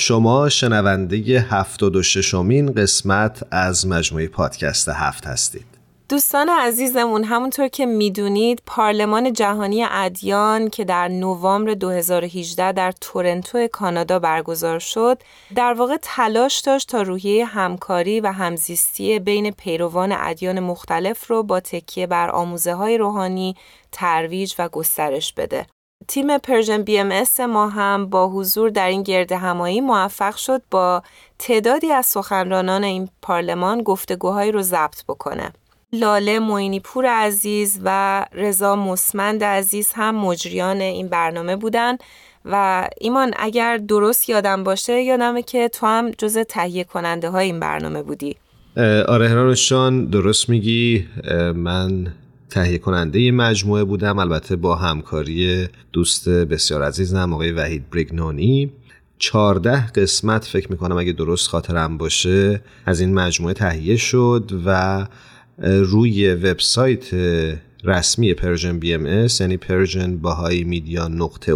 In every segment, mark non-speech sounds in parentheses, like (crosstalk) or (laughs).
شما شنونده 76 امین قسمت از مجموعه پادکست هفت هستید. دوستان عزیزمون همونطور که می‌دونید پارلمان جهانی ادیان که در نوامبر 2018 در تورنتو کانادا برگزار شد در واقع تلاش داشت تا روحیه همکاری و همزیستی بین پیروان ادیان مختلف رو با تکیه بر آموزه های روحانی ترویج و گسترش بده. تیم Persian BMS ما هم با حضور در این گرد همایی موفق شد با تعدادی از سخنرانان این پارلمان گفتگوهایی رو ضبط بکنه. لاله موینی پور عزیز و رضا مسمند عزیز هم مجریان این برنامه بودن و ایمان اگر درست یادم باشه یادمه که تو هم جز تهیه کننده های این برنامه بودی آره هرانشان درست میگی من تهیه کننده مجموعه بودم. البته با همکاری دوست بسیار عزیزم آقای وحید بریگنانی چارده قسمت فکر می‌کنم اگه درست خاطرم باشه از این مجموعه تهیه شد و روی وبسایت رسمی Persian BMS یعنی Persian Bahá'í Media نقطه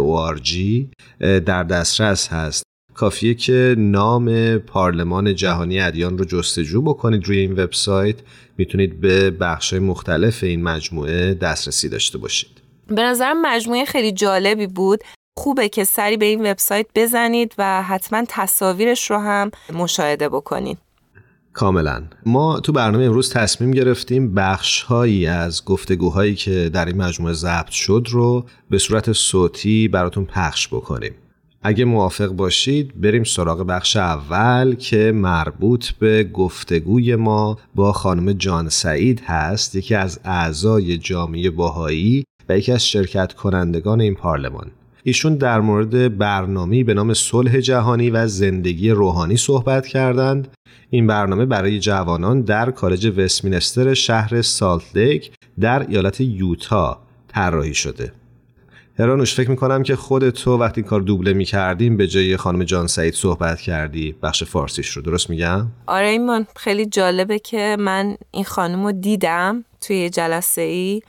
در دسترس هست. کافیه که نام پارلمان جهانی ادیان رو جستجو بکنید روی این وبسایت. می‌تونید به بخش مختلف این مجموعه دسترسی داشته باشید. به نظرم مجموعه خیلی جالبی بود. خوبه که سری به این وبسایت بزنید و حتما تصاویرش رو هم مشاهده بکنید. کاملا. ما تو برنامه امروز تصمیم گرفتیم بخش هایی از گفتگوهایی که در این مجموعه ضبط شد رو به صورت صوتی براتون پخش بکنیم. اگه موافق باشید بریم سراغ بخش اول که مربوط به گفتگوی ما با خانم جان سعید هست یکی از اعضای جامعه باهایی و یکی از شرکت کنندگان این پارلمان. ایشون در مورد برنامه به نام صلح جهانی و زندگی روحانی صحبت کردند. این برنامه برای جوانان در کالج وستمینستر شهر سالت لیک در ایالت یوتا طراحی شده. هرانوش فکر می‌کنم که خود تو وقتی کار دوبله می‌کردیم به جای خانم جان سعید صحبت کردی بخش فارسیش رو درست میگم؟ آره ایمان خیلی جالبه که من این خانم رو دیدم توی جلسه ای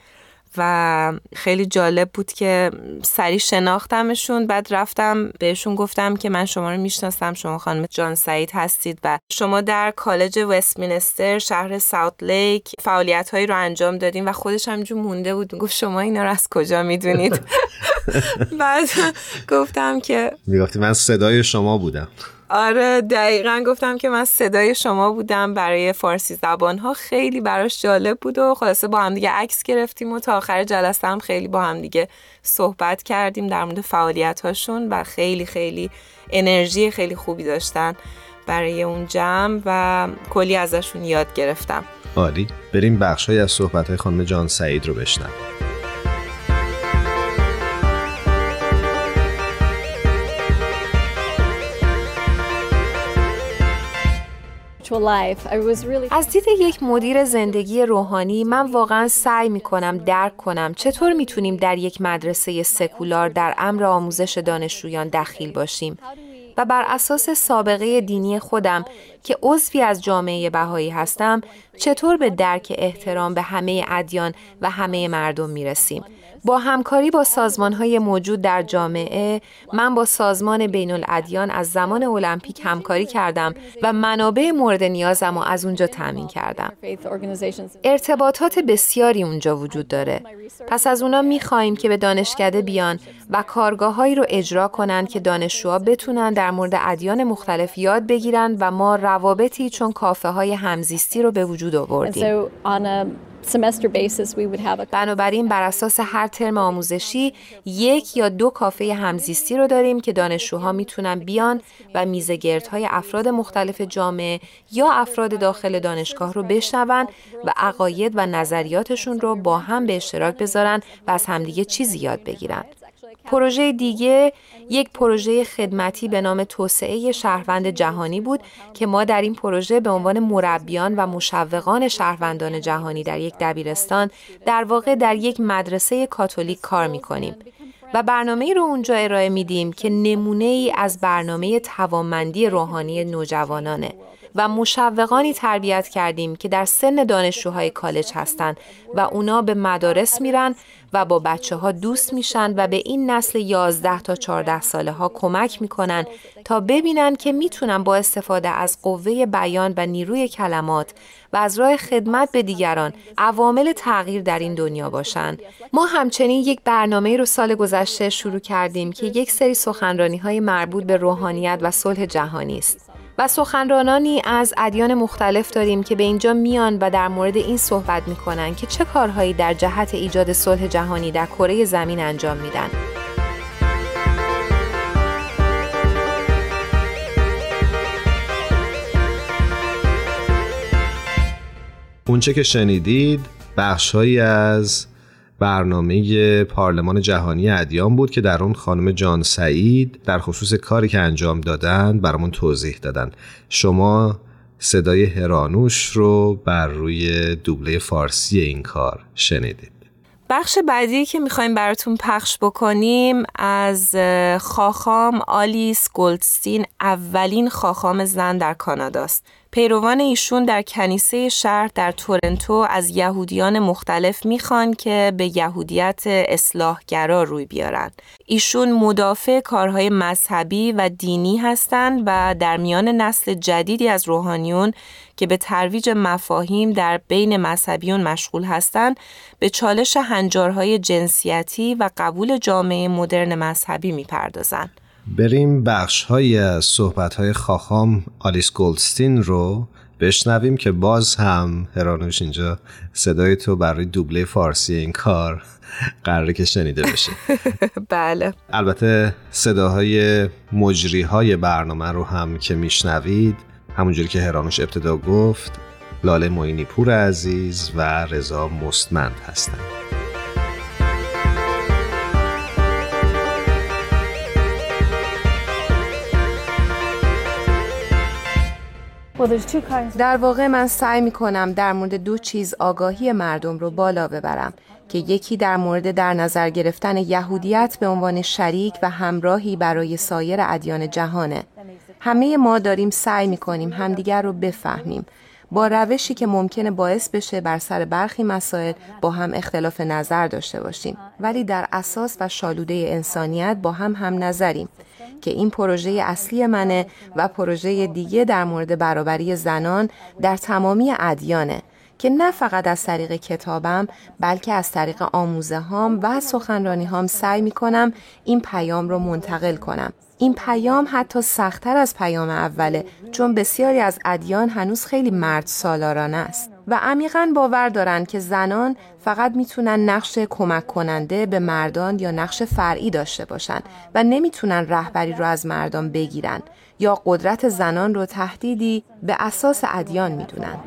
و خیلی جالب بود که سری شناختمشون. بعد رفتم بهشون گفتم که من شما رو می‌شناسم. شما خانم جان سعید هستید و شما در کالج وستمینستر شهر ساوت لیک فعالیت هایی رو انجام دادیم و خودش همجور مونده بود. گفت شما اینا رو از کجا می‌دونید؟ (laughs) بعد گفتم که می‌گفتی من صدای شما بودم. آره دقیقا گفتم که من صدای شما بودم برای فارسی زبان ها خیلی براش جالب بود و خلاصه با هم دیگه عکس گرفتیم و تا آخر جلسه هم خیلی با هم دیگه صحبت کردیم در مورد فعالیت هاشون و خیلی خیلی انرژی خیلی خوبی داشتن برای اون جمع و کلی ازشون یاد گرفتم. عالی. بریم بخش های از صحبت های خانم جان سعید رو بشنم از دید یک مدیر زندگی روحانی من واقعا سعی می کنم درک کنم چطور می‌تونیم در یک مدرسه سکولار در امر آموزش دانشجویان دخیل باشیم و بر اساس سابقه دینی خودم که عضوی از جامعه بهایی هستم چطور به درک احترام به همه ادیان و همه مردم می رسیم با همکاری با سازمان های موجود در جامعه من با سازمان بین الادیان از زمان المپیک همکاری کردم و منابع مورد نیازم و از اونجا تامین کردم. ارتباطات بسیاری اونجا وجود داره. پس از اونا می‌خواهیم که به دانشکده بیان و کارگاه رو اجرا کنند که دانشجوها بتونن در مورد ادیان مختلف یاد بگیرن و ما روابطی چون کافه های همزیستی رو به وجود آوردیم. بنابراین بر اساس هر ترم آموزشی یک یا دو کافه همزیستی رو داریم که دانشجوها می‌تونن بیان و های افراد مختلف جامعه یا افراد داخل دانشگاه رو بشنون و عقاید و نظریاتشون رو با هم به اشتراک بذارن و از همدیگه چیزی یاد بگیرن. پروژه دیگه یک پروژه خدمتی به نام توسعه شهروند جهانی بود که ما در این پروژه به عنوان مربیان و مشوقان شهروندان جهانی در یک دبیرستان در واقع در یک مدرسه کاتولیک کار می کنیم. و برنامه رو اونجا ارائه میدیم که نمونه ای از برنامه توانمندی روحانی نوجوانانه و مشوقانی تربیت کردیم که در سن دانشجوهای کالج هستند و اونا به مدارس میرن و با بچه ها دوست میشن و به این نسل 11 تا 14 ساله ها کمک می‌کنن تا ببینن که می‌تونن با استفاده از قوه بیان و نیروی کلمات و از راه خدمت به دیگران عوامل تغییر در این دنیا باشند. ما همچنین یک برنامه رو سال گذشته شروع کردیم که یک سری سخنرانی های مربوط به روحانیت و صلح جهانی است. و سخنرانانی از ادیان مختلف داریم که به اینجا میان و در مورد این صحبت می‌کنن که چه کارهایی در جهت ایجاد صلح جهانی در کره زمین انجام میدن. اونچه که شنیدید بخشهایی از برنامه پارلمان جهانی ادیان بود که در اون خانم جان سعید در خصوص کاری که انجام دادن برامون توضیح دادن. شما صدای هرانوش رو بر روی دوبله فارسی این کار شنیدید. بخش بعدی که می‌خوایم براتون پخش بکنیم از خاخام آلیس گلدستین اولین خاخام زن در کاناداست. پیروان ایشون در کنیسه شهر در تورنتو از یهودیان مختلف می‌خوان که به یهودیت اصلاحگرا روی بیارن. ایشون مدافع کارهای مذهبی و دینی هستند و در میان نسل جدیدی از روحانیون که به ترویج مفاهیم در بین مذهبیون مشغول هستند به چالش هنجارهای جنسیتی و قبول جامعه مدرن مذهبی می‌پردازند. بریم بخش های صحبت های خاخام آلیس گولدستین رو بشنویم که باز هم هرانوش اینجا صدای تو برای دوبله فارسی این کار قراره که شنیده بشه (laughs) بله. البته صداهای مجری های برنامه رو هم که میشنوید همونجوری که هرانوش ابتدا گفت لاله موینی پور عزیز و رضا مستمند هستند در واقع من سعی می کنم در مورد دو چیز آگاهی مردم رو بالا ببرم که یکی در مورد در نظر گرفتن یهودیت به عنوان شریک و همراهی برای سایر ادیان جهانه. همه ما داریم سعی می کنیم همدیگر رو بفهمیم با روشی که ممکنه باعث بشه بر سر برخی مسائل با هم اختلاف نظر داشته باشیم. ولی در اساس و شالوده انسانیت با هم هم نظریم. که این پروژه اصلی منه و پروژه دیگه در مورد برابری زنان در تمامی ادیانه که نه فقط از طریق کتابم بلکه از طریق آموزه هام و سخنرانی هام سعی می کنم این پیام رو منتقل کنم. این پیام حتی سختتر از پیام اوله چون بسیاری از ادیان هنوز خیلی مرد سالارانه است. و عمیقا باور دارند که زنان فقط می‌تونن نقش کمک کننده به مردان یا نقش فرعی داشته باشند و نمی‌تونن رهبری رو از مردان بگیرن یا قدرت زنان رو تهدیدی به اساس ادیان می‌دونن.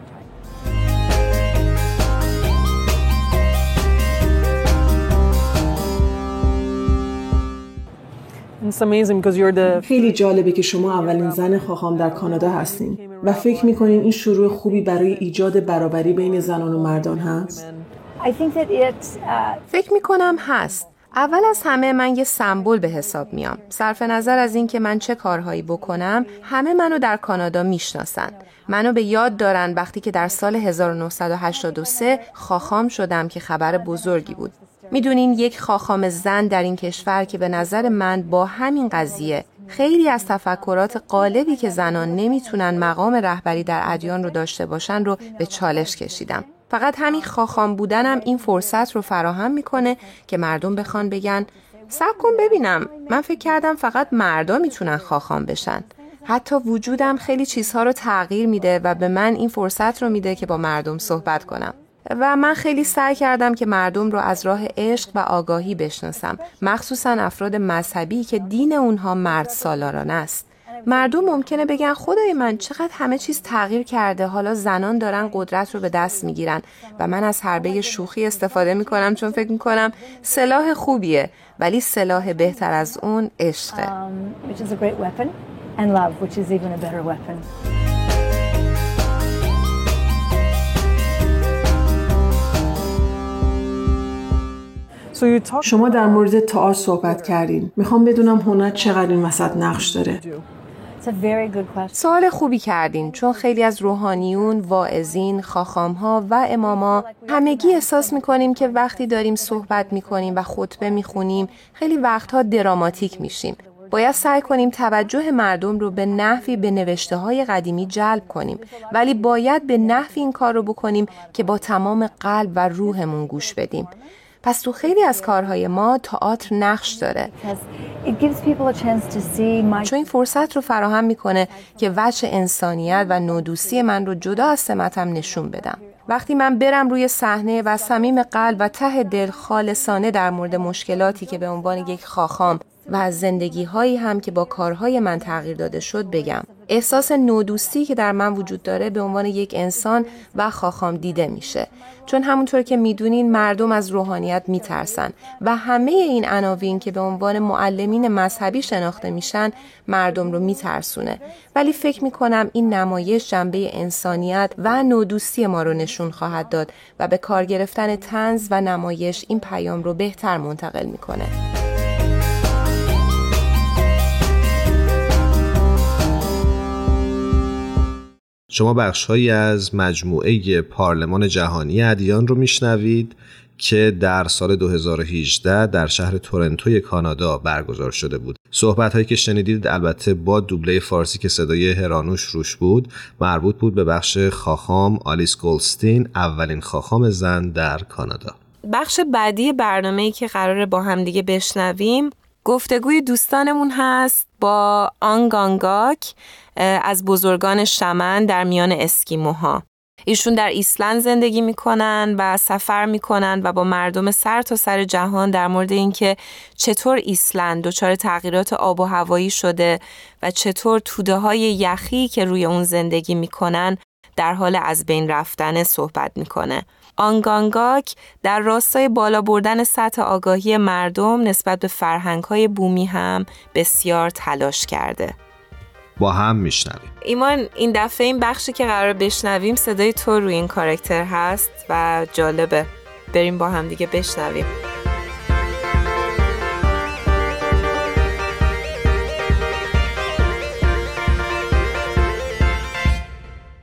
خیلی جالبه که شما اولین زن خواهام در کانادا هستین و فکر می‌کنین این شروع خوبی برای ایجاد برابری بین زنان و مردان هست؟ فکر می‌کنم هست. اول از همه من یه سمبل به حساب میام. صرف نظر از اینکه من چه کارهایی بکنم، همه منو در کانادا می‌شناسن. منو به یاد دارن وقتی که در سال 1983 خاخام شدم که خبر بزرگی بود. می‌دونین یک خاخام زن در این کشور که به نظر من با همین قضیه خیلی از تفکرات قالبی که زنان نمی‌تونن مقام رهبری در ادیان رو داشته باشن رو به چالش کشیدم. فقط همین خاخام بودنم این فرصت رو فراهم می‌کنه که مردم بخوان بگن سب کن ببینم من فکر کردم فقط مردا می‌تونن خاخام بشن حتی وجودم خیلی چیزها رو تغییر میده و به من این فرصت رو میده که با مردم صحبت کنم و من خیلی سعی کردم که مردم رو از راه عشق و آگاهی بشناسم. مخصوصا افراد مذهبی که دین اونها مرد سالاران است. مردم ممکنه بگن خدای من چقدر همه چیز تغییر کرده. حالا زنان دارن قدرت رو به دست می‌گیرن. و من از حربه شوخی استفاده می‌کنم چون فکر می‌کنم سلاح خوبیه ولی سلاح بهتر از اون عشقه. شما در مورد تئاتر صحبت کردین. می‌خوام بدونم هنر چقدر این وسط نقش داره. سوال خوبی کردین چون خیلی از روحانیون، واعظین، ها و اماما همگی احساس می‌کنیم که وقتی داریم صحبت می‌کنیم و خطبه می‌خونیم خیلی وقتها دراماتیک میشیم. باید سعی کنیم توجه مردم رو به نحوی به نوشته های قدیمی جلب کنیم ولی باید به نحوی این کار رو بکنیم که با تمام قلب و روحمون گوش بدیم پس تو خیلی از کارهای ما تئاتر نقش داره. چون این فرصت رو فراهم می‌کنه که وجه انسانیت و نودوسی من رو جدا از سمتم نشون بدم. وقتی من برم روی صحنه و صمیم قلب و ته دل خالصانه در مورد مشکلاتی که به عنوان یک خاخام و از زندگی هایی هم که با کارهای من تغییر داده شد بگم. احساس نودوستی که در من وجود داره به عنوان یک انسان و خاخام دیده میشه. چون همونطور که می‌دونین مردم از روحانیت میترسن و همه این عناوین که به عنوان معلمین مذهبی شناخته میشن مردم رو میترسونه. ولی فکر می‌کنم این نمایش جنبه انسانیت و نودوستی ما رو نشون خواهد داد و به کار گرفتن تنز و نمایش این پیام رو بهتر منتقل می‌کنه. شما بخشهایی از مجموعه پارلمان جهانی ادیان رو میشنوید که در سال 2018 در شهر تورنتوی کانادا برگزار شده بود. صحبت هایی که شنیدید البته با دوبله فارسی که صدای هرانوش روش بود مربوط بود به بخش خاخام آلیس گولستین اولین خاخام زن در کانادا. بخش بعدی برنامه ای که قراره با همدیگه بشنویم گفتگوی دوستانمون هست با آنگانگاک از بزرگان شمن در میان اسکیموها ایشون در ایسلند زندگی می‌کنن و سفر می‌کنن و با مردم سر تا سر جهان در مورد اینکه چطور ایسلند دچار تغییرات آب و هوایی شده و چطور توده های یخی که روی اون زندگی می‌کنن در حال از بین رفتن صحبت می‌کنه. آنگانگاک در راستای بالا بردن سطح آگاهی مردم نسبت به فرهنگ های بومی هم بسیار تلاش کرده. با هم میشنویم. ایمان این دفعه این بخشی که قرار بشنویم صدای تو روی این کارکتر هست و جالبه. بریم با هم دیگه بشنویم.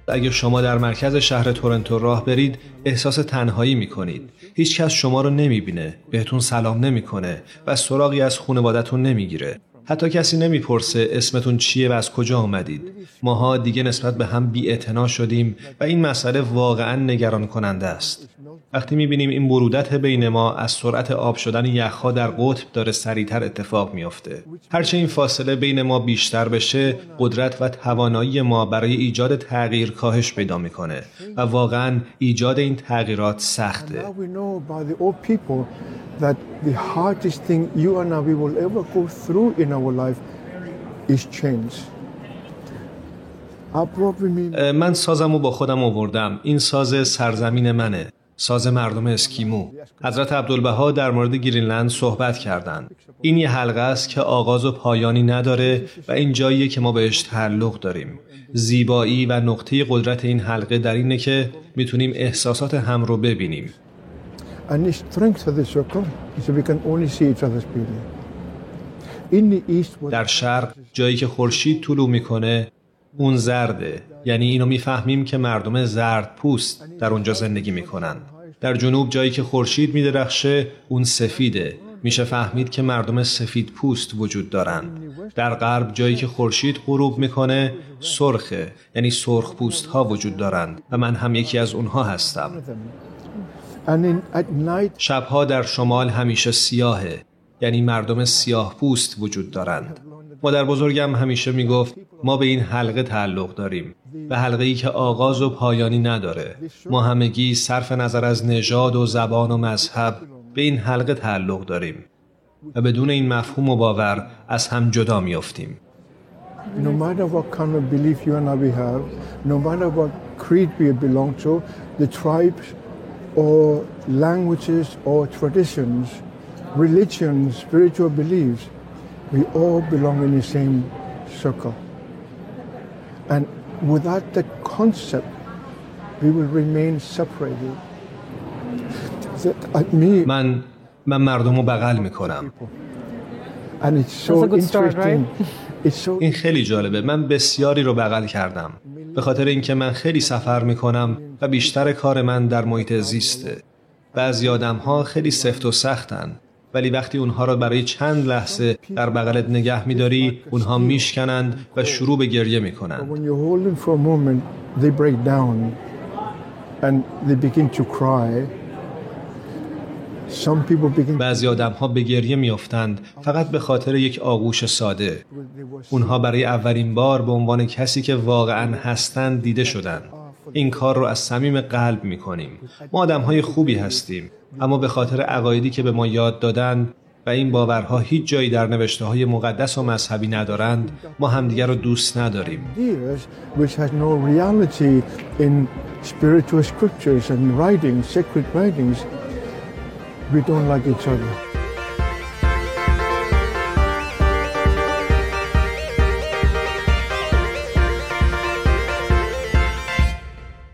اگر شما در مرکز شهر تورنتو راه برید احساس تنهایی می کنید. هیچ کس شما رو نمی بینه، بهتون سلام نمی‌کنه و سراغی از خانوادتون نمی‌گیره. حتی کسی نمی‌پرسه اسمتون چیه و از کجا آمدید ماها دیگه نسبت به هم بی شدیم و این مسئله واقعا نگران کننده است وقتی می‌بینیم این برودت بین ما از سرعت آب شدن یخها در قطب داره سریعتر اتفاق میافته. هرچه این فاصله بین ما بیشتر بشه قدرت و توانایی ما برای ایجاد تغییر کاهش پیدا می‌کنه و واقعا ایجاد این تغییرات سخته. من سازم رو با خودم آوردم. این ساز سرزمین منه. ساز مردم اسکیمو. حضرت عبدالبها در مورد گرینلند صحبت کردند. این یه حلقه است که آغاز و پایانی نداره و این جاییه که ما بهش تعلق داریم. زیبایی و نقطه قدرت این حلقه در اینه که می‌تونیم احساسات هم رو ببینیم. در شرق جایی که خورشید طلوع می‌کنه اون زرده. یعنی اینو می‌فهمیم که مردم زرد پوست در اونجا زندگی می‌کنن. در جنوب جایی که خورشید میدرخشه اون سفیده. میشه فهمید که مردم سفید پوست وجود دارن. در غرب جایی که خورشید غروب می‌کنه سرخه. یعنی سرخ پوست ها وجود دارند و من هم یکی از اونها هستم. شبها در شمال همیشه سیاهه. یعنی مردم سیاه پوست وجود دارند. مادر بزرگم همیشه می‌گفت ما به این حلقه تعلق داریم به حلقه ای که آغاز و پایانی نداره. ما همگی صرف نظر از نژاد و زبان و مذهب به این حلقه تعلق داریم و بدون این مفهوم و باور از هم جدا میافتیم. No spiritual beliefs, we all belong in the same circle. And without that concept, we will remain separated. من من مردم رو بغل می‌کنم. And it's so interesting. این خیلی جالبه من بسیاری رو بغل کردم به خاطر اینکه من خیلی سفر می‌کنم و بیشتر کار من در محیط زیسته بعضی آدم ها خیلی سفت و سختن ولی وقتی اونها را برای چند لحظه در بغلت نگه میداری اونها میشکنند و شروع به گریه می‌کنند. بعضی آدم ها به گریه میافتند فقط به خاطر یک آغوش ساده. اونها برای اولین بار به عنوان کسی که واقعا هستند دیده شدند. این کار رو از صمیم قلب می کنیم ما آدم های خوبی هستیم. اما به خاطر عقایدی که به ما یاد دادن و این باورها هیچ جایی در نوشته های مقدس و مذهبی ندارند ما همدیگر رو دوست نداریم.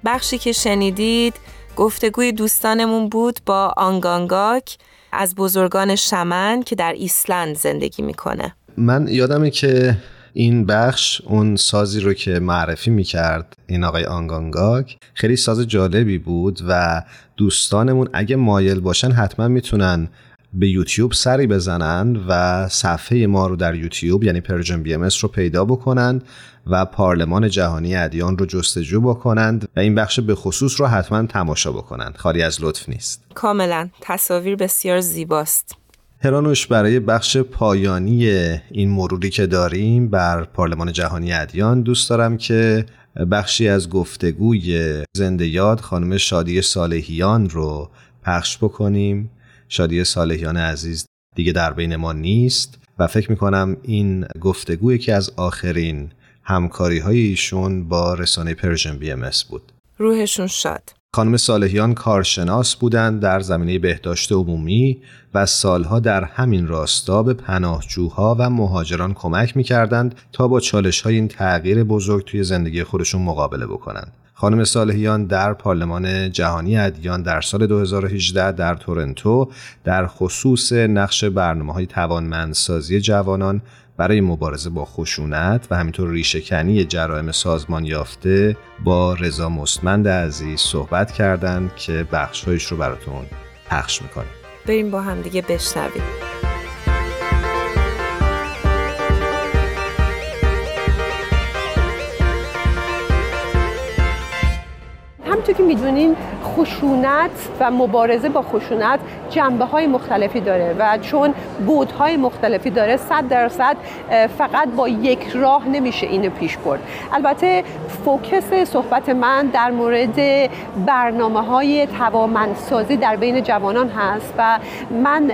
بخشی که شنیدید گفتگوی دوستانمون بود با آنگانگاک از بزرگان شمن که در ایسلند زندگی می‌کنه. من یادمه که این بخش اون سازی رو که معرفی می‌کرد این آقای آنگانگاک خیلی ساز جالبی بود و دوستانمون اگه مایل باشن حتما می‌تونن به یوتیوب سری بزنن و صفحه ما رو در یوتیوب یعنی Persian BM رو پیدا بکنند و پارلمان جهانی ادیان رو جستجو بکنند و این بخش به خصوص رو حتما تماشا بکنند. خالی از لطف نیست. کاملا. تصاویر بسیار زیباست. هرانوش برای بخش پایانی این مروری که داریم بر پارلمان جهانی ادیان دوست دارم که بخشی از گفتگوی زنده یاد خانم شادی صالحیان رو پخش بکنیم. شادی صالحیان عزیز دیگه در بین ما نیست و فکر می‌کنم این گفتگوی که از آخرین همکاری های ایشون با رسانه Persian BM بود روحشون شاد خانم صالحیان کارشناس بودند در زمینه بهداشت عمومی و سالها در همین راستا به پناهجوها و مهاجران کمک می‌کردند تا با چالش های این تغییر بزرگ توی زندگی خودشون مقابله بکنند. خانم صالحیان در پارلمان جهانی ادیان در سال 2018 در تورنتو در خصوص نقش برنامه های توانمندسازی جوانان برای مبارزه با خشونت و همینطور ریشهکنی جرائم سازمان یافته با رضا مستمند عزیز صحبت کردند که بخشهایش رو براتون پخش می‌کنیم. بریم با هم دیگه بشنویم. می‌دونین خشونت و مبارزه با خشونت جنبه های مختلفی داره و چون های مختلفی داره صد درصد فقط با یک راه نمیشه اینو پیش برد. البته فوکس صحبت من در مورد برنامه های توامندسازی در بین جوانان هست و من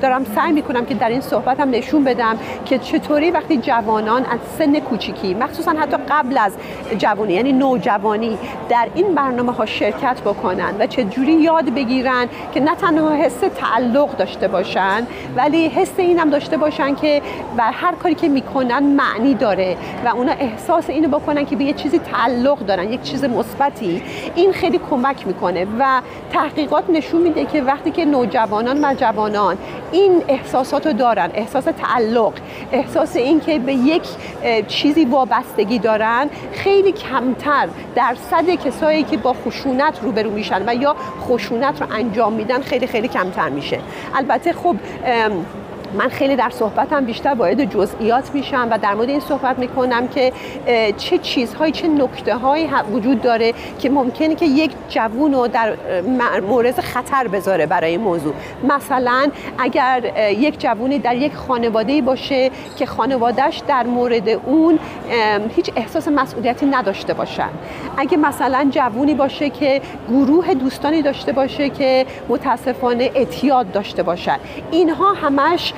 دارم سعی می‌کنم که در این صحبت هم نشون بدم که چطوری وقتی جوانان از سن کوچیکی مخصوصا حتی قبل از جوانی یعنی نوجوانی در این برنامه ها شرکت بکنن و چجوری یاد بگیرن که نه تنها حس تعلق داشته باشن ولی حس اینم داشته باشن که بر هر کاری که می‌کنن معنی داره و اونا احساس اینو بکنن که به یه چیزی تعلق دارن یک چیز مثبتی. این خیلی کمک می‌کنه و تحقیقات نشون میده که وقتی که نوجوانان و جوانان این احساسات رو دارن احساس تعلق احساس اینکه به یک چیزی وابستگی دارن خیلی کمتر درصد کسایی که با خشونت روبرو میشن و یا خشونت رو انجام میدن خیلی خیلی کمتر میشه. البته خب من خیلی در صحبتم بیشتر وارد جزئیات میشم و در مورد این صحبت می‌کنم که چه چیزهایی چه نکته هایی وجود داره که ممکنه که یک جوون رو در مورد خطر بذاره برای این موضوع. مثلا اگر یک جوونی در یک خانواده باشه که خانوادهش در مورد اون هیچ احساس مسئولیتی نداشته باشن. اگه مثلا جوونی باشه که گروه دوستانی داشته باشه که متاسفانه اعتیاد داشته باشن. اینها همش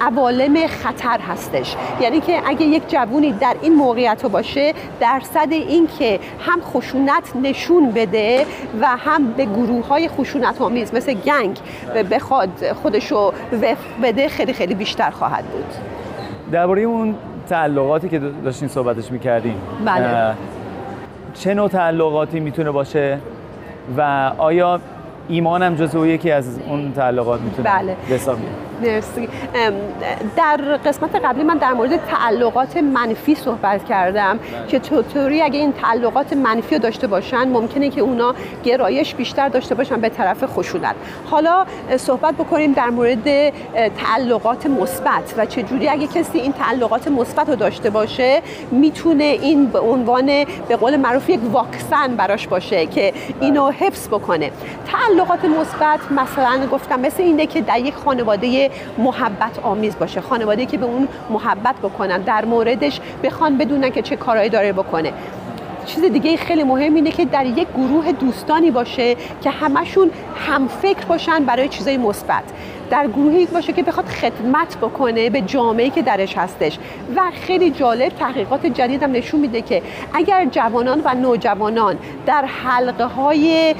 عوالم خطر هستش. یعنی که اگه یک جوونی در این موقعیت رو باشه درصد این که هم خشونت نشون بده و هم به گروه های خشونت آمیز مثل گنگ بخواد خودشو وفق بده خیلی خیلی بیشتر خواهد بود. درباره اون تعلقاتی که داشتین صحبتش می‌کردین بله. چه نوع تعلقاتی می‌تونه باشه و آیا ایمانم جزو یکی از اون تعلقات می‌تونه بله. حساب مرسی. در قسمت قبلی من در مورد تعلقات منفی صحبت کردم که چطوری اگه این تعلقات منفی رو داشته باشن ممکنه که اونا گرایش بیشتر داشته باشن به طرف خشونت. حالا صحبت بکنیم در مورد تعلقات مثبت و چجوری اگه کسی این تعلقات مثبت رو داشته باشه می‌تونه این به عنوان به قول معروف یک واکسن براش باشه که اینو حفظ بکنه. تعلقات مثبت مثلا گفتم مثل اینه که در یک خانواده محبت آمیز باشه. خانواده که به اون محبت بکنن در موردش بخوان بدونن که چه کارهایی داره بکنه. چیز دیگه خیلی مهم اینه که در یک گروه دوستانی باشه که همشون هم فکر باشن برای چیزای مثبت. در گروهی باشه که بخواد خدمت بکنه به جامعه که درش هستش. و خیلی جالب تحقیقات جدید هم نشون میده که اگر جوانان و نوجوانان در حلقه های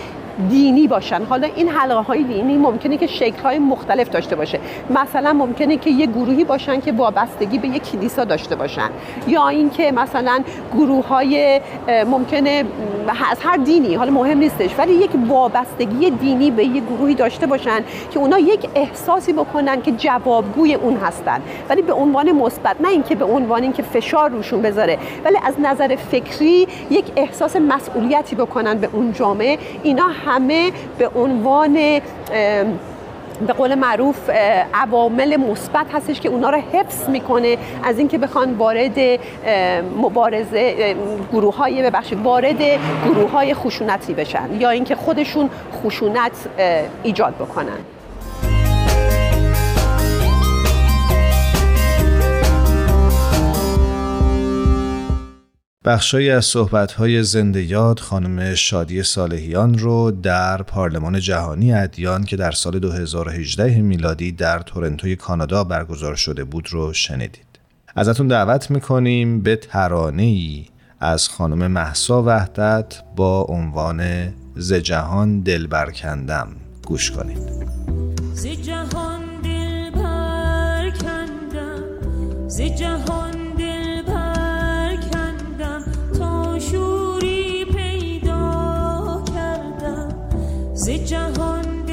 دینی باشن. حالا این حلقه های دینی ممکنه که شکل های مختلف داشته باشه. مثلا ممکنه که یه گروهی باشن که وابستگی به یک کلیسا داشته باشن. یا اینکه مثلا گروه های ممکنه از هر دینی حالا مهم نیستش ولی یک وابستگی دینی به یک گروهی داشته باشن که اونا یک احساسی بکنن که جوابگوی اون هستن. ولی به عنوان مثبت نه اینکه به عنوان اینکه فشار روشون بذاره ولی از نظر فکری یک احساس مسئولیتی بکنن به اون جامعه. اینا همه به عنوان به قول معروف عوامل مثبت هستش که اونا رو حفظ می‌کنه از اینکه بخوان وارد مبارزه گروه های ببخشید وارد گروه های خشونتی بشن یا اینکه خودشون خشونت ایجاد بکنن. بخشایی از صحبت‌های زنده یاد خانم شادی صالحیان رو در پارلمان جهانی ادیان که در سال 2018 میلادی در تورنتوی کانادا برگزار شده بود رو شنیدید. ازتون دعوت می‌کنیم به ترانه ای از خانم محسا وحدت با عنوان ز جهان دل برکندم گوش کنید. ز جهان دل برکندم ز جهان ze jahan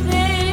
building.